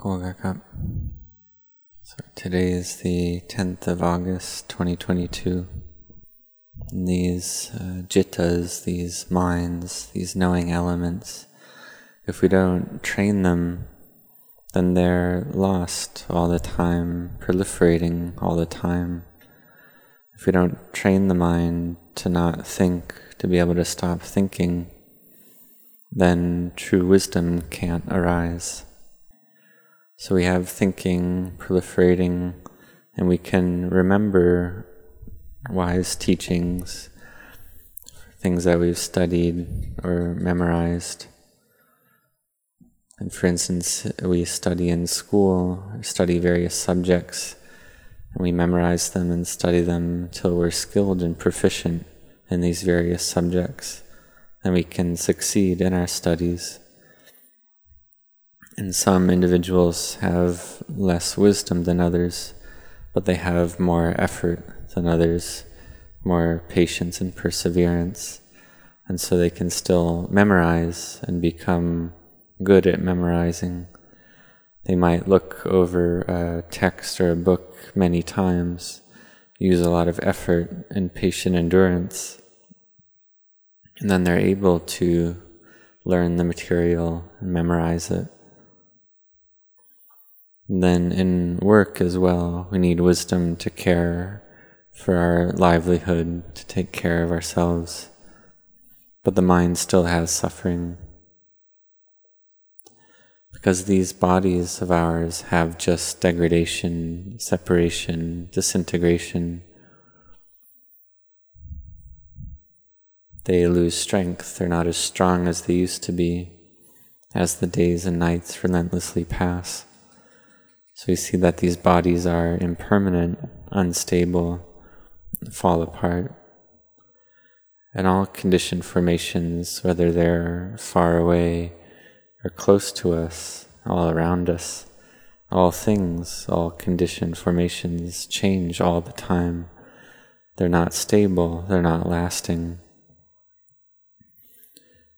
Koga So today is the 10th of August 2022. And these uh, jittas, these minds, these knowing elements, if we don't train them, then they're lost all the time, proliferating all the time. If we don't train the mind to not think, to be able to stop thinking, then true wisdom can't arise. So we have thinking proliferating, and we can remember wise teachings, things that we've studied or memorized. And for instance, we study in school, study various subjects, we memorize them and study them till we're skilled and proficient in these various subjects. Then we can succeed in our studies. And some individuals have less wisdom than others, but they have more effort than others, more patience and perseverance. And so they can still memorize and become good at memorizing. They might look over a text or a book many times, use a lot of effort and patient endurance, and then they're able to learn the material and memorize it. And Then in work as well, we need wisdom to care for our livelihood, to take care of ourselves. But the mind still has suffering. Because these bodies of ours have just degradation, separation, disintegration. They lose strength, they're not as strong as they used to be as the days and nights relentlessly pass. So we see that these bodies are impermanent, unstable, fall apart. And all conditioned formations, whether they're far away or close to us, all around us, all things, all conditioned formations change all the time. They're not stable, they're not lasting.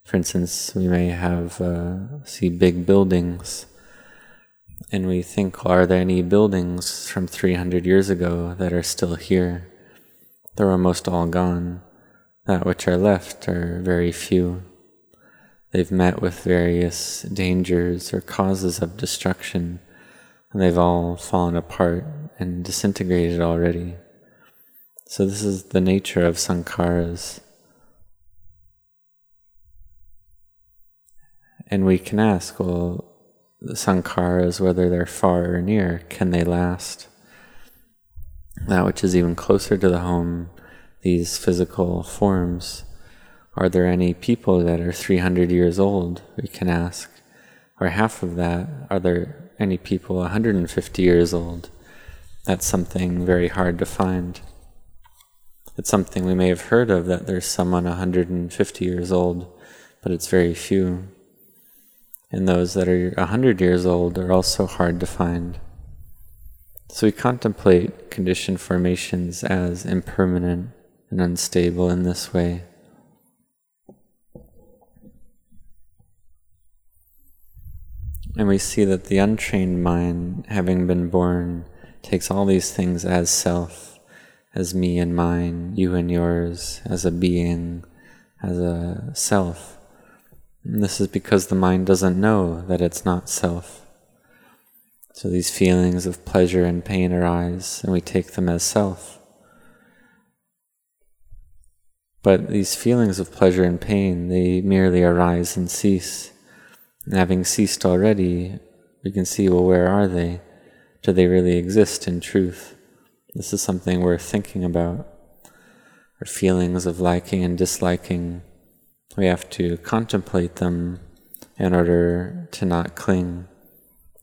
For instance, we may have uh, see big buildings and we think, are there any buildings from 300 years ago that are still here? They're almost all gone. That which are left are very few. They've met with various dangers or causes of destruction, and they've all fallen apart and disintegrated already. So, this is the nature of sankharas. And we can ask, well, the sankharas, whether they're far or near, can they last? That which is even closer to the home, these physical forms. Are there any people that are 300 years old? We can ask. Or half of that, are there any people 150 years old? That's something very hard to find. It's something we may have heard of that there's someone 150 years old, but it's very few and those that are a hundred years old are also hard to find. So we contemplate conditioned formations as impermanent and unstable in this way. And we see that the untrained mind, having been born, takes all these things as self, as me and mine, you and yours, as a being, as a self. And this is because the mind doesn't know that it's not self. So these feelings of pleasure and pain arise, and we take them as self. But these feelings of pleasure and pain, they merely arise and cease. And having ceased already, we can see, well, where are they? Do they really exist in truth? This is something worth thinking about. Our feelings of liking and disliking we have to contemplate them in order to not cling.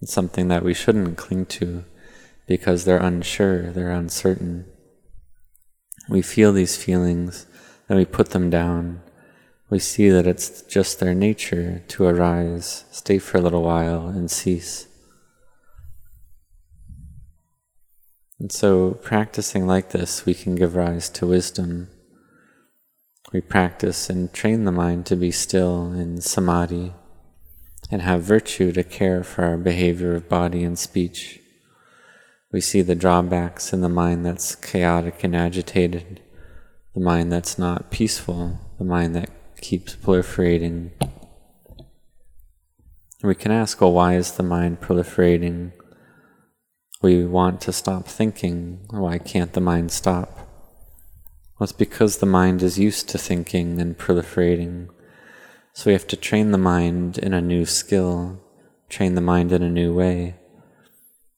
It's something that we shouldn't cling to because they're unsure, they're uncertain. We feel these feelings, then we put them down. We see that it's just their nature to arise, stay for a little while, and cease. And so, practicing like this, we can give rise to wisdom. We practice and train the mind to be still in samadhi and have virtue to care for our behavior of body and speech. We see the drawbacks in the mind that's chaotic and agitated, the mind that's not peaceful, the mind that keeps proliferating. We can ask, well, why is the mind proliferating? We want to stop thinking. Why can't the mind stop? Well, it's because the mind is used to thinking and proliferating. So we have to train the mind in a new skill, train the mind in a new way,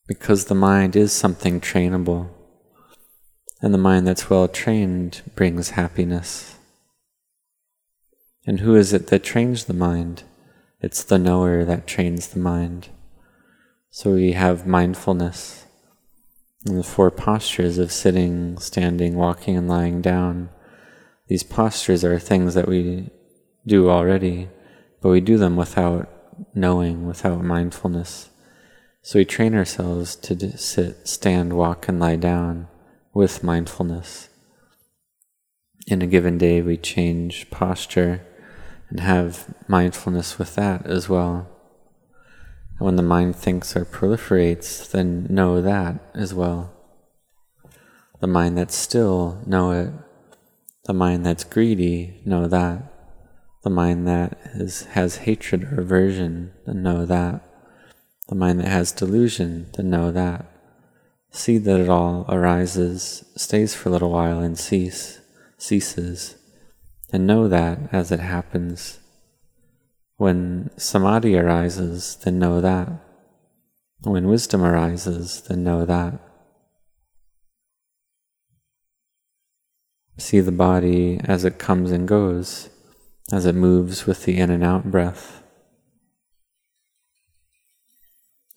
because the mind is something trainable, and the mind that's well trained brings happiness. And who is it that trains the mind? It's the knower that trains the mind. So we have mindfulness. And the four postures of sitting, standing, walking, and lying down. These postures are things that we do already, but we do them without knowing, without mindfulness. So we train ourselves to sit, stand, walk, and lie down with mindfulness. In a given day, we change posture and have mindfulness with that as well. And when the mind thinks or proliferates, then know that as well. The mind that's still, know it. The mind that's greedy, know that the mind that is, has hatred or aversion, then know that. The mind that has delusion, then know that. See that it all arises, stays for a little while, and cease, ceases, and know that as it happens. When samadhi arises, then know that. When wisdom arises, then know that. See the body as it comes and goes as it moves with the in and out breath.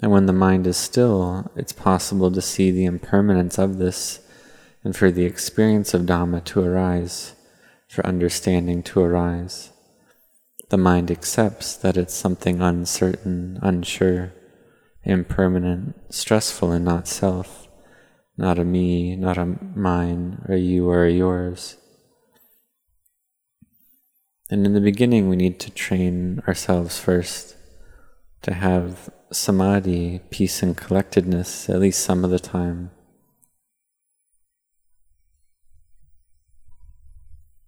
And when the mind is still, it's possible to see the impermanence of this and for the experience of Dhamma to arise, for understanding to arise. The mind accepts that it's something uncertain, unsure, impermanent, stressful, and not self, not a me, not a mine, or you or a yours. And in the beginning, we need to train ourselves first to have samadhi, peace, and collectedness at least some of the time.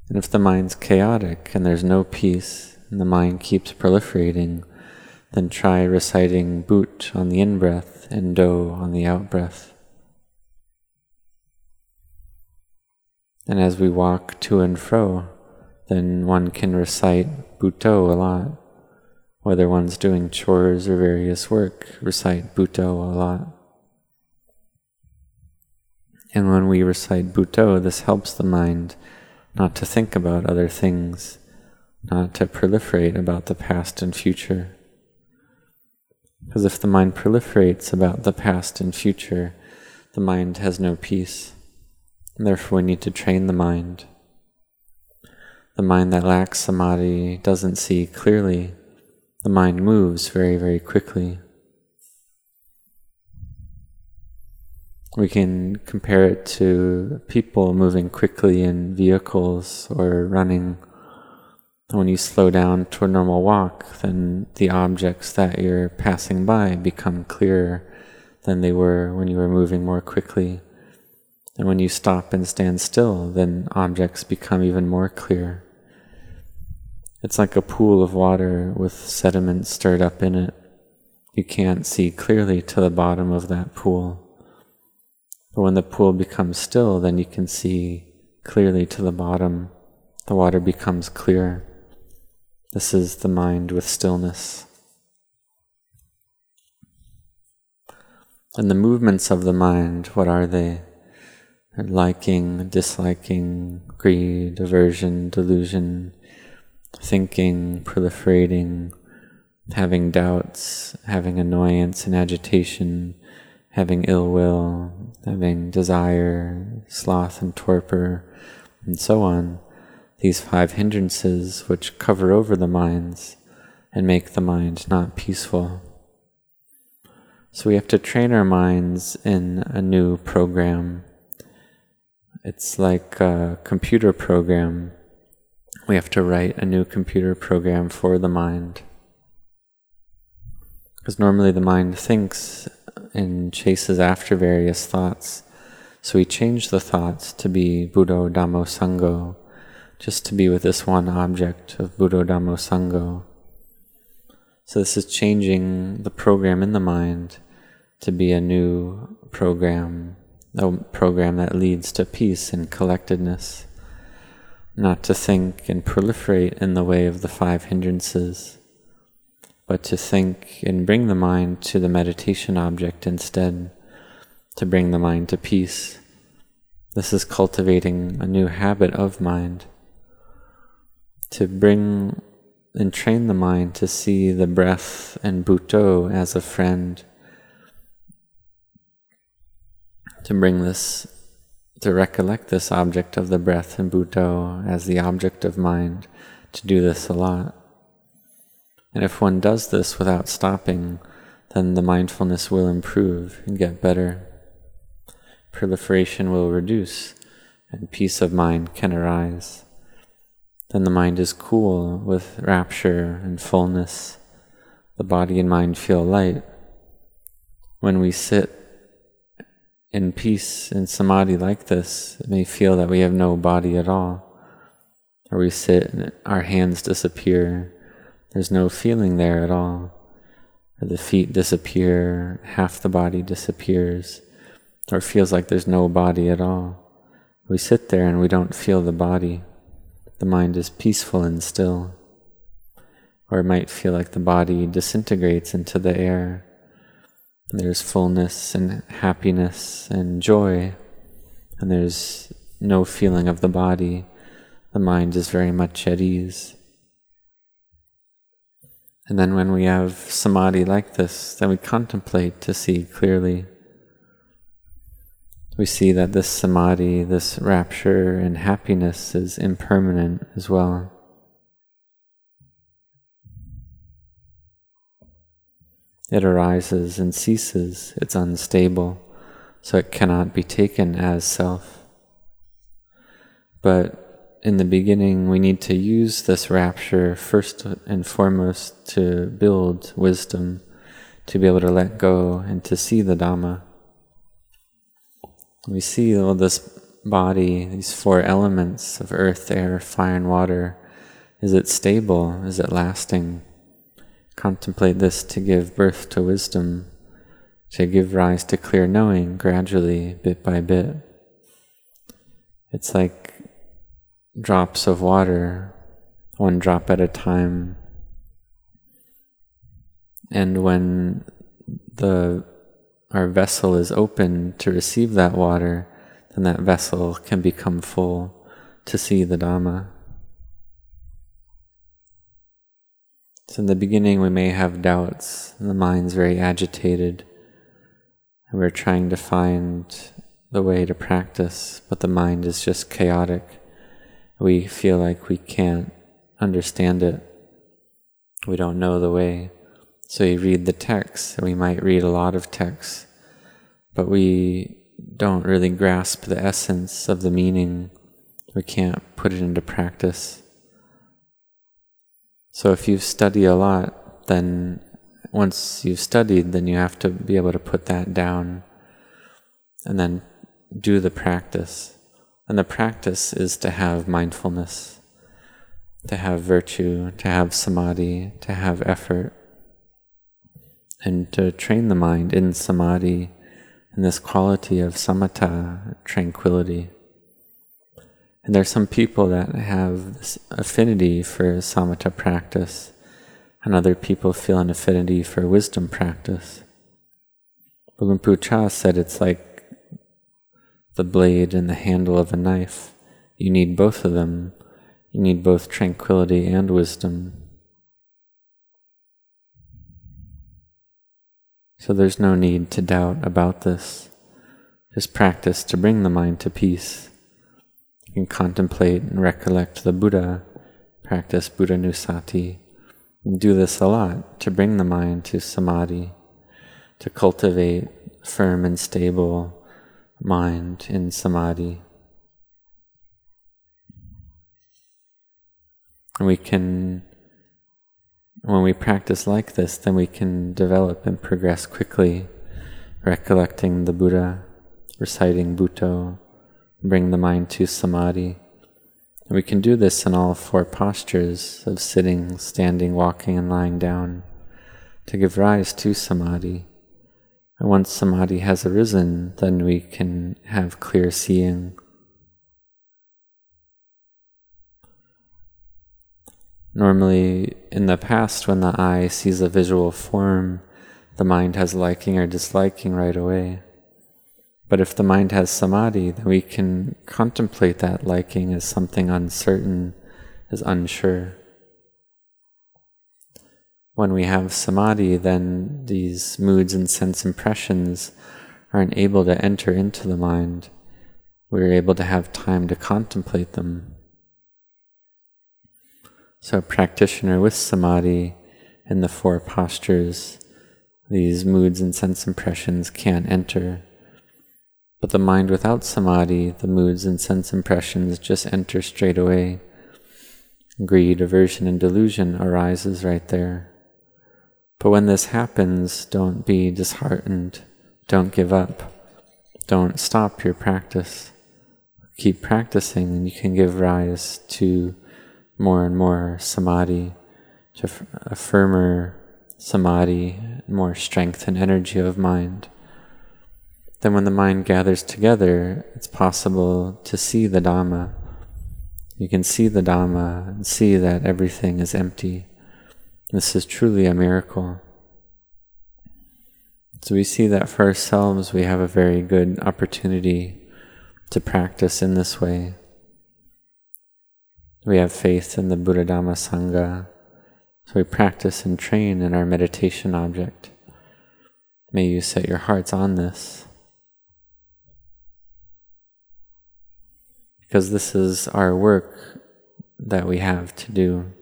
And if the mind's chaotic and there's no peace, and the mind keeps proliferating, then try reciting Bud on the in breath and dho on the out breath. And as we walk to and fro, then one can recite Buddho a lot. Whether one's doing chores or various work, recite Buddho a lot. And when we recite Buddho, this helps the mind not to think about other things, not to proliferate about the past and future. Because if the mind proliferates about the past and future, the mind has no peace. And therefore, we need to train the mind the mind that lacks samadhi doesn't see clearly. The mind moves very, very quickly. We can compare it to people moving quickly in vehicles or running. When you slow down to a normal walk, then the objects that you're passing by become clearer than they were when you were moving more quickly. And when you stop and stand still, then objects become even more clear. It's like a pool of water with sediment stirred up in it. You can't see clearly to the bottom of that pool. But when the pool becomes still, then you can see clearly to the bottom. The water becomes clear. This is the mind with stillness. And the movements of the mind, what are they? liking, disliking, greed, aversion, delusion, thinking, proliferating, having doubts, having annoyance and agitation, having ill will, having desire, sloth and torpor, and so on, these five hindrances which cover over the minds and make the mind not peaceful. So we have to train our minds in a new program. It's like a computer program. We have to write a new computer program for the mind. Because normally the mind thinks and chases after various thoughts. So we change the thoughts to be Buddho Dhammo Sangho, just to be with this one object of Buddho Dhammo Sangho. So this is changing the program in the mind to be a new program, a program that leads to peace and collectedness, not to think and proliferate in the way of the five hindrances, but to think and bring the mind to the meditation object instead, to bring the mind to peace. This is cultivating a new habit of mind, to bring and train the mind to see the breath and Buddho as a friend to bring this, to recollect this object of the breath and Buddho as the object of mind, to do this a lot. And if one does this without stopping, then the mindfulness will improve and get better. Proliferation will reduce, and peace of mind can arise. Then the mind is cool with rapture and fullness. The body and mind feel light. When we sit in peace in samadhi like this, it may feel that we have no body at all. Or we sit and our hands disappear. There's no feeling there at all. Or the feet disappear, half the body disappears. Or feels like there's no body at all. We sit there and we don't feel the body. The mind is peaceful and still. Or it might feel like the body disintegrates into the air there's fullness and happiness and joy, and there's no feeling of the body. The mind is very much at ease. And then when we have samadhi like this, then we contemplate to see clearly. We see that this samadhi, this rapture and happiness is impermanent as well. It arises and ceases, it's unstable, so it cannot be taken as self. But in the beginning, we need to use this rapture first and foremost to build wisdom, to be able to let go and to see the Dhamma. We see all this body, these four elements of earth, air, fire, and water. Is it stable? Is it lasting? Contemplate this to give birth to wisdom, to give rise to clear knowing gradually, bit by bit. It's like drops of water, one drop at a time. And when the our vessel is open to receive that water, then that vessel can become full to see the Dhamma. So in the beginning, we may have doubts, and the mind's very agitated, and we're trying to find the way to practice, but the mind is just chaotic. We feel like we can't understand it. We don't know the way. So we read the text, we might read a lot of texts, but we don't really grasp the essence of the meaning. We can't put it into practice. So if you study a lot, then once you've studied, then you have to be able to put that down and then do the practice. And the practice is to have mindfulness, to have virtue, to have samadhi, to have effort, and to train the mind in samadhi, in this quality of samatha, tranquility. And there's some people that have this affinity for samatha practice, and other people feel an affinity for wisdom practice. Luang Cha said it's like the blade and the handle of a knife. You need both of them. You need both tranquility and wisdom. So there's no need to doubt about this. Just practice to bring the mind to peace You can contemplate and recollect the Buddha, practice Buddhanussati, and do this a lot to bring the mind to samadhi. to cultivate firm and stable mind in samadhi. We can, when we practice like this, then we can develop and progress quickly, recollecting the Buddha, reciting Buddho, bring the mind to samadhi. We can do this in all four postures of sitting, standing, walking, and lying down to give rise to samadhi. Once samadhi has arisen, then we can have clear seeing. Normally, in the past, when the eye sees a visual form, the mind has liking or disliking right away. But if the mind has samadhi, then we can contemplate that liking as something uncertain, as unsure. When we have samadhi, then these moods and sense impressions aren't able to enter into the mind. We're able to have time to contemplate them. So, a practitioner with samadhi in the four postures, these moods and sense impressions can't enter. But the mind without samadhi, the moods and sense impressions just enter straight away. Greed, aversion, and delusion arises right there. But when this happens, don't be disheartened. Don't give up. Don't stop your practice. Keep practicing, and you can give rise to more and more samadhi, to a firmer samadhi, more strength and energy of mind. Then, when the mind gathers together, it's possible to see the Dhamma. You can see the Dhamma and see that everything is empty. This is truly a miracle. So, we see that for ourselves, we have a very good opportunity to practice in this way. We have faith in the Buddha Dhamma Sangha, so we practice and train in our meditation object. May you set your hearts on this. Because this is our work that we have to do,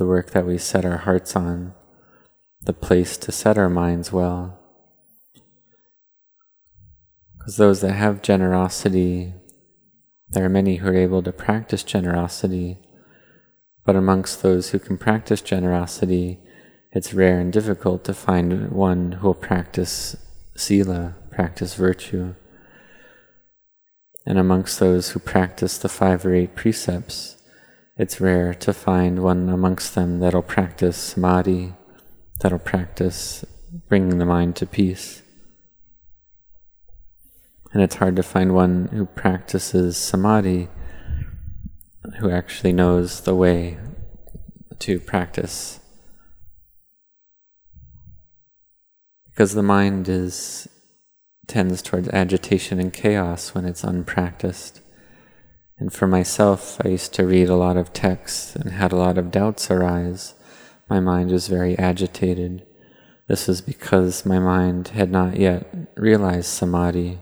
the work that we set our hearts on, the place to set our minds well. Because those that have generosity there are many who are able to practice generosity, but amongst those who can practice generosity, it's rare and difficult to find one who will practice sila, practice virtue. And amongst those who practice the five or eight precepts, it's rare to find one amongst them that'll practice samadhi, that'll practice bringing the mind to peace. And it's hard to find one who practices samadhi who actually knows the way to practice. Because the mind is tends towards agitation and chaos when it's unpracticed. And for myself, I used to read a lot of texts and had a lot of doubts arise. My mind was very agitated. This was because my mind had not yet realized samadhi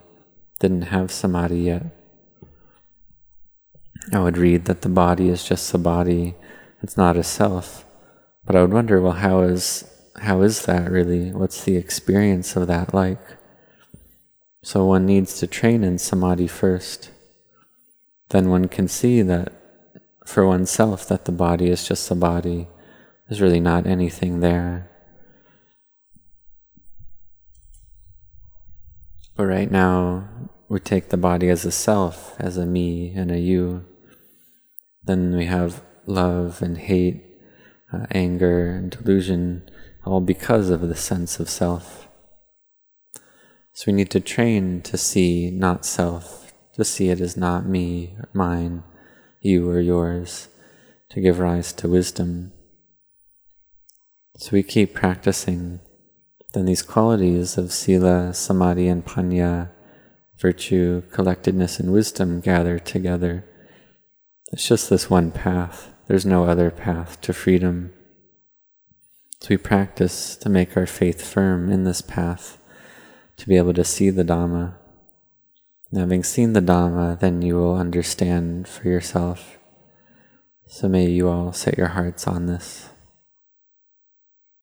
didn't have samadhi yet. I would read that the body is just a body, it's not a self. But I would wonder, well, how is how is that really? What's the experience of that like? So one needs to train in samadhi first. Then one can see that for oneself that the body is just a body. There's really not anything there. But right now, we take the body as a self, as a me and a you. Then we have love and hate, uh, anger and delusion, all because of the sense of self. So we need to train to see not self, to see it as not me, or mine, you or yours, to give rise to wisdom. So we keep practicing then these qualities of sila, samadhi, and panya, virtue, collectedness, and wisdom gather together. It's just this one path. There's no other path to freedom. So we practice to make our faith firm in this path, to be able to see the Dhamma. Having seen the Dhamma, then you will understand for yourself. So may you all set your hearts on this.